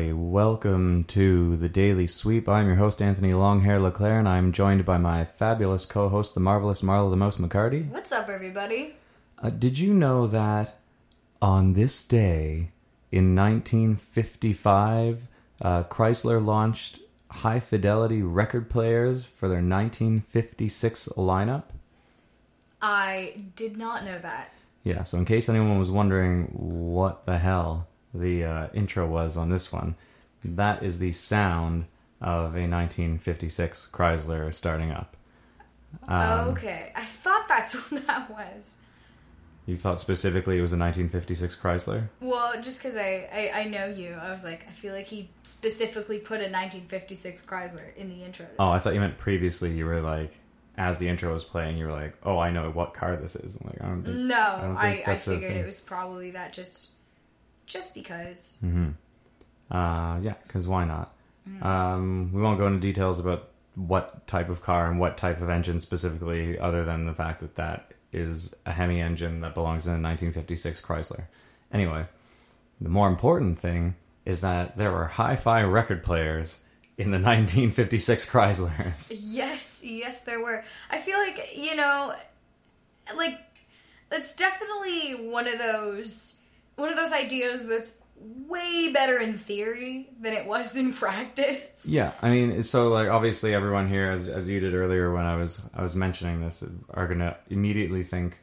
everybody. Welcome to the Daily Sweep. I'm your host, Anthony Longhair Leclerc, and I'm joined by my fabulous co host, the marvelous Marla the Most McCarty. What's up, everybody? Uh, did you know that on this day in 1955, uh, Chrysler launched high fidelity record players for their 1956 lineup? I did not know that. Yeah, so in case anyone was wondering what the hell the uh, intro was on this one, that is the sound of a 1956 Chrysler starting up. Um, okay, I thought that's what that was. You thought specifically it was a 1956 Chrysler? Well, just because I, I, I know you, I was like, I feel like he specifically put a 1956 Chrysler in the intro. Oh, I thought you meant previously you were like, as the intro was playing, you were like, oh, I know what car this is. I'm like, I don't think. No, don't I, think I, a figured it was probably that just just because. Uh, yeah, because why not? Mm. Um, we won't go into details about what type of car and what type of engine specifically, other than the fact that that is a Hemi engine that belongs in a 1956 Chrysler. Anyway, the more important thing is that there were hi-fi record players in the 1956 Chryslers. Yes, yes, there were. I feel like you know, like it's definitely one of those one of those ideas that's way better in theory than it was in practice. Yeah, I mean, so like obviously everyone here, as as you did earlier when I was I was mentioning this, are gonna immediately think,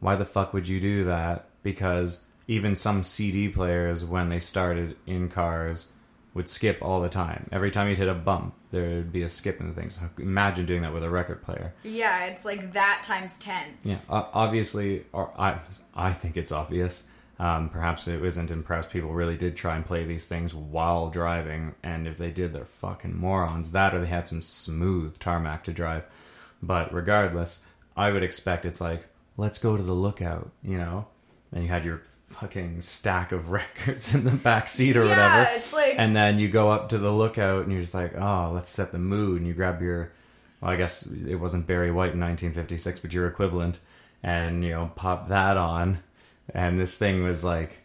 why the fuck would you do that? Because even some CD players, when they started in cars, would skip all the time. Every time you'd hit a bump, there'd be a skip in the thing. So imagine doing that with a record player. Yeah, it's like that times ten. Yeah, obviously, or I I think it's obvious. Um, perhaps it isn't, and perhaps people really did try and play these things while driving, and if they did, they're fucking morons. That or they had some smooth tarmac to drive. But regardless, I would expect it's like, let's go to the lookout, you know? And you had your fucking stack of records in the back seat or yeah, whatever. it's like And then you go up to the lookout and you're just like, oh, let's set the mood. And you grab your, well, I guess it wasn't Barry White in 1956, but your equivalent, and you know, pop that on. And this thing was like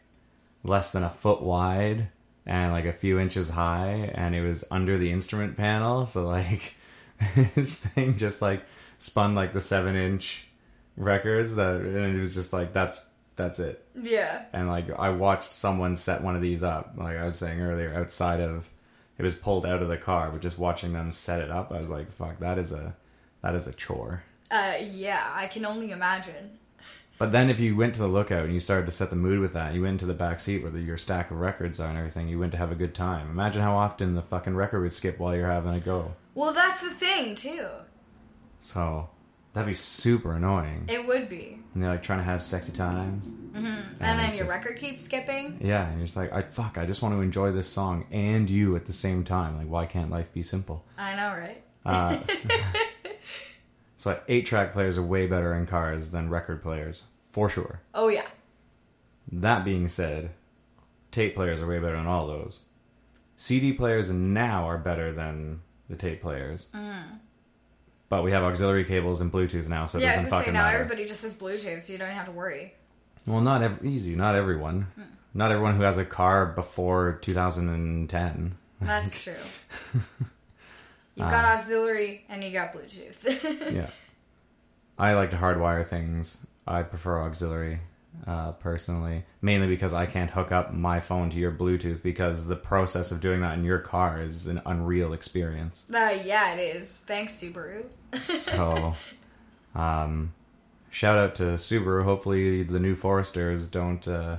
less than a foot wide and like a few inches high, and it was under the instrument panel. So like this thing just like spun like the seven inch records that, and it was just like that's that's it yeah. and like I watched someone set one of these up, like I was saying earlier, outside of it was pulled out of the car, but just watching them set it up, I was like, "Fuck, that is a that is a chore." Uh, yeah, I can only imagine. But then if you went to the lookout and you started to set the mood with that, you went into the back seat where the, your stack of records are and everything. You went to have a good time. Imagine how often the fucking record would skip while you're having a go. Well, that's the thing too. So that'd be super annoying. It would be, And you're like trying to have sexy times. and then your just- record keeps skipping. Yeah, and you're just like, I fuck, I just want to enjoy this song and you at the same time. Like, why can't life be simple? I know, right? Uh, so eight track players are way better in cars than record players, for sure. Oh yeah. That being said, tape players are way better than all those. CD players now are better than the tape players. Mm. But we have auxiliary cables and Bluetooth now, so it yeah, I was doesn't gonna say now matter. everybody just has Bluetooth, so you don't have to worry. Well, not ev- easy. Not everyone. Hmm. Not everyone who has a car before 2010. That's true. You've Uh. got auxiliary and you got Bluetooth. yeah. I like to hardwire things. I prefer auxiliary uh, personally, mainly because I can't hook up my phone to your Bluetooth because the process of doing that in your car is an unreal experience. uh, yeah, it is. Thanks, Subaru. So, um, shout out to Subaru. Hopefully, the new Foresters don't uh,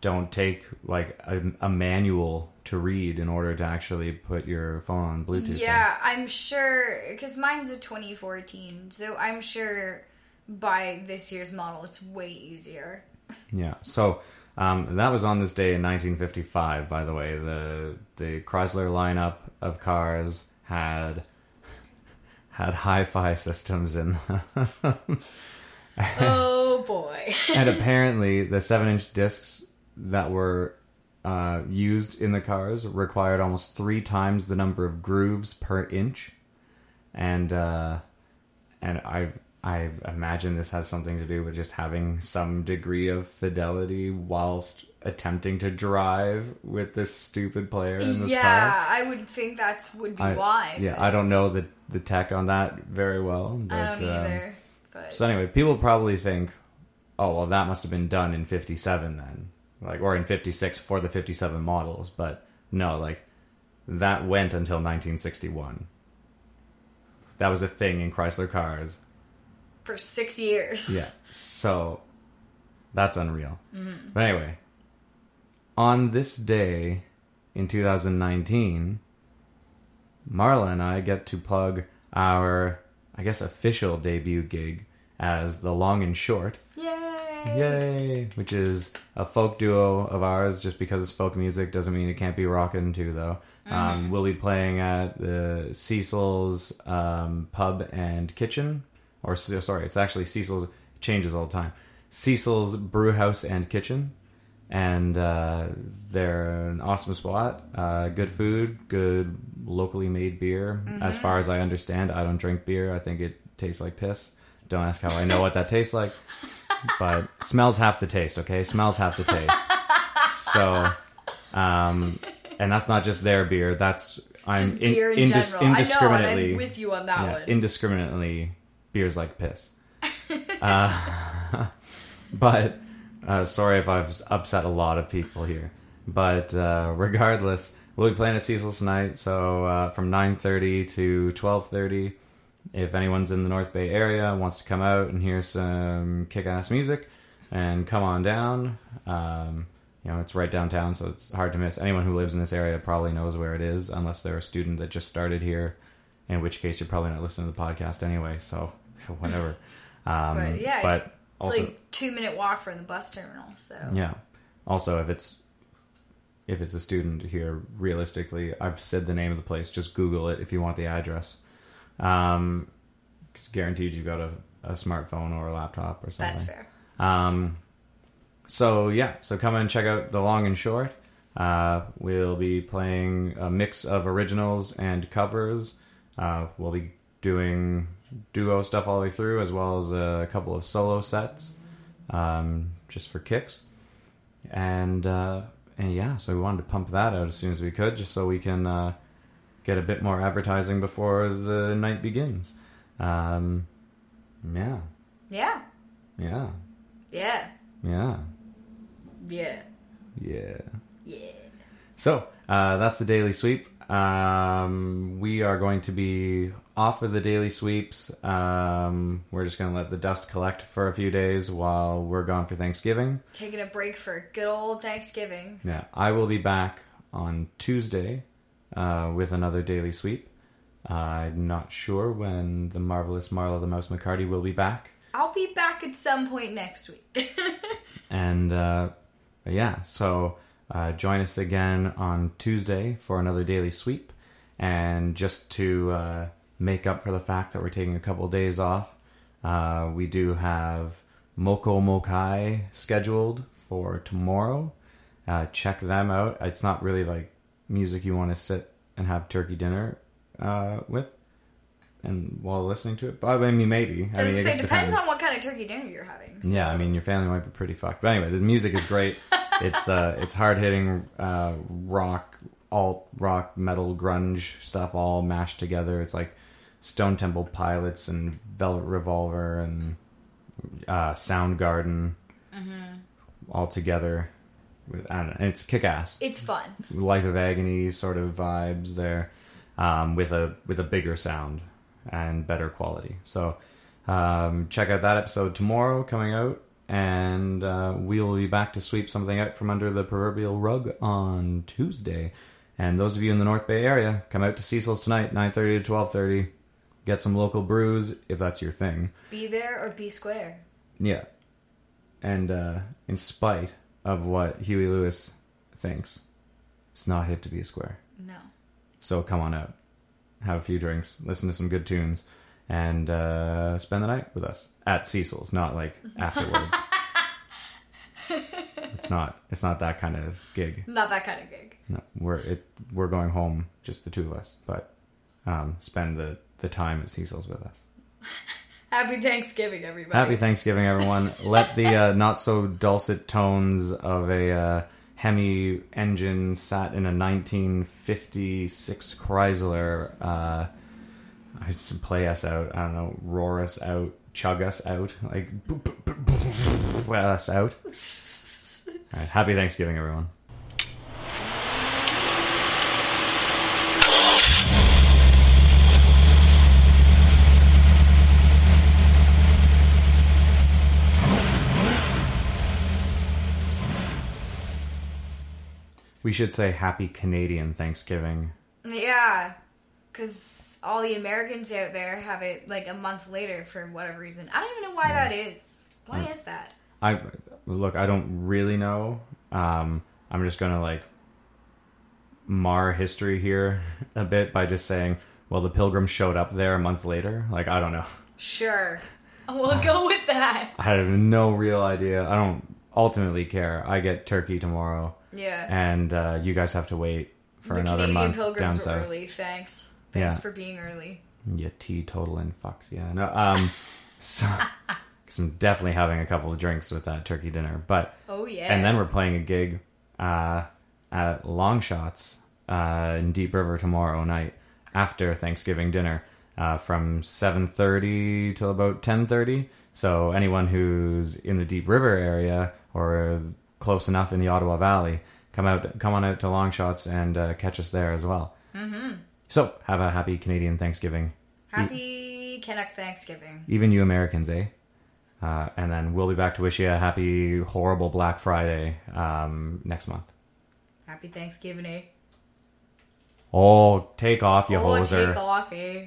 don't take like a, a manual to read in order to actually put your phone on Bluetooth. Yeah, I'm sure because mine's a 2014, so I'm sure by this year's model it's way easier. Yeah. So um, that was on this day in 1955. By the way, the the Chrysler lineup of cars had had hi-fi systems in them. oh boy. and apparently the seven-inch discs that were uh, used in the cars required almost three times the number of grooves per inch, and uh, and I I imagine this has something to do with just having some degree of fidelity whilst attempting to drive with this stupid player in this yeah, car. I would think that's would be I- why. Yeah, but I don't know the the tech on that very well. But, I don't um, but So anyway, people probably think, oh well, that must have been done in '57 then, like or in '56 for the '57 models. But no, like that went until 1961. That was a thing in Chrysler cars. for six years. Yeah, so that's unreal. Mm-hmm. But anyway, on this day in 2019, Marla and I get to plug our, I guess, official debut gig as the Long and Short. Yay! Yay! Which is a folk duo of ours. Just because it's folk music doesn't mean it can't be rockin' too, though. Um, we'll be playing at the Cecil's um, Pub and Kitchen, or sorry, it's actually Cecil's. It changes all the time. Cecil's Brew House and Kitchen, and uh, they're an awesome spot. Uh, good food, good locally made beer. As far as I understand, I don't drink beer. I think it tastes like piss. Don't ask how I know what that tastes like, but smells half the taste. Okay, smells half the taste. So, um, and that's not just their beer. That's I'm Just beer in indis- general. I know, indiscriminately I'm with you on that yeah, one. indiscriminately beers like piss. uh, but uh, sorry if I've upset a lot of people here. But uh, regardless, we'll be playing at Cecil's tonight. So uh, from nine thirty to twelve thirty. If anyone's in the North Bay area wants to come out and hear some kick-ass music, and come on down. Um, you know, it's right downtown, so it's hard to miss. Anyone who lives in this area probably knows where it is, unless they're a student that just started here in which case you're probably not listening to the podcast anyway. So whatever. Um, But, yeah, but it's also like two minute walk from the bus terminal. So yeah. Also, if it's if it's a student here, realistically, I've said the name of the place. Just Google it if you want the address. Um, it's guaranteed you've got a, a smartphone or a laptop or something. that's fair. Um, so yeah, so come and check out the long and short. Uh, we'll be playing a mix of originals and covers. Uh, we'll be doing duo stuff all the way through, as well as a couple of solo sets, um, just for kicks. And uh, and yeah, so we wanted to pump that out as soon as we could, just so we can uh, get a bit more advertising before the night begins. Um, yeah, Yeah. yeah, Yeah. yeah. Yeah. Yeah. Yeah. So uh, that's the daily sweep. Um, we are going to be off of the daily sweeps. Um, we're just going to let the dust collect for a few days while we're gone for Thanksgiving. Taking a break for good old Thanksgiving. Yeah, I will be back on Tuesday uh, with another daily sweep. I'm not sure when the marvelous Marla the Mouse McCarty will be back. I'll be back at some point next week. And uh, yeah, so uh, join us again on Tuesday for another daily sweep. And just to uh, make up for the fact that we're taking a couple days off, uh, we do have Moko Mokai scheduled for tomorrow. Uh, check them out. It's not really like music you want to sit and have turkey dinner uh, with. And while listening to it, but I mean, maybe. I mean, it say depends on what kind of turkey dinner you're having. so- yeah, I mean your family might be pretty fucked. But anyway, the music is great. it's uh, it's hard hitting uh, rock, alt rock, metal, grunge stuff all mashed together. It's like Stone Temple Pilots and Velvet Revolver and uh, Soundgarden all together. With, I don't know, it's kick ass. It's fun. Life of Agony sort of vibes there, um, with a with a bigger sound and better quality. So um, check out that episode tomorrow coming out, and uh, we will be back to sweep something out from under the proverbial rug on Tuesday. And those of you in the North Bay area, come out to Cecil's tonight, nine thirty to twelve thirty. Get some local brews if that's your thing. Be there or be square. Yeah. And uh, in spite of what Huey Lewis thinks, it's not hip to be a square. No. So come on out, have a few drinks, listen to some good tunes, and uh, spend the night with us at Cecil's. Not like afterwards. it's not. It's not that kind of gig. Not that kind of gig. No, we're it. We're going home, just the two of us. But um, spend the the time at Cecil's with us. Happy Thanksgiving, everybody. Happy Thanksgiving, everyone. Let the uh, not so dulcet tones of a uh, Hemi engine sat in a 1956 Chrysler uh, play us out. I don't know, roar us out, chug us out, like well us out. All right, happy Thanksgiving, everyone. We should say Happy Canadian Thanksgiving. Yeah, because all the Americans out there have it like a month later for whatever reason. I don't even know why that is. Why is that? I look. I don't really know. Um, I'm just gonna like mar history here a bit by just saying, well, the Pilgrims showed up there a month later. Like I don't know. Sure, we'll go with that. I have no real idea. I don't ultimately care. I get turkey tomorrow, Yeah. and uh, you guys have to wait for the another Canadian month down Pilgrims were south. early. Thanks. Thanks Yeah. for being early. You teetotaling fucks. Yeah. No. Um. so, because I'm definitely having a couple of drinks with that turkey dinner, but. Oh yeah. and then we're playing a gig uh, at Long Shots uh, in Deep River tomorrow night after Thanksgiving dinner uh, from 7.30 till about 10.30 so anyone who's in the Deep River area or close enough in the Ottawa Valley come out come on out to Long Shots and uh, catch us there as well mm-hmm. so have a happy Canadian Thanksgiving Happy Canuck Thanksgiving. even you Americans eh uh, and then we'll be back to wish you a happy horrible Black Friday um, next month Happy Thanksgiving, eh? Oh, take off, you oh, hoser. take off, eh?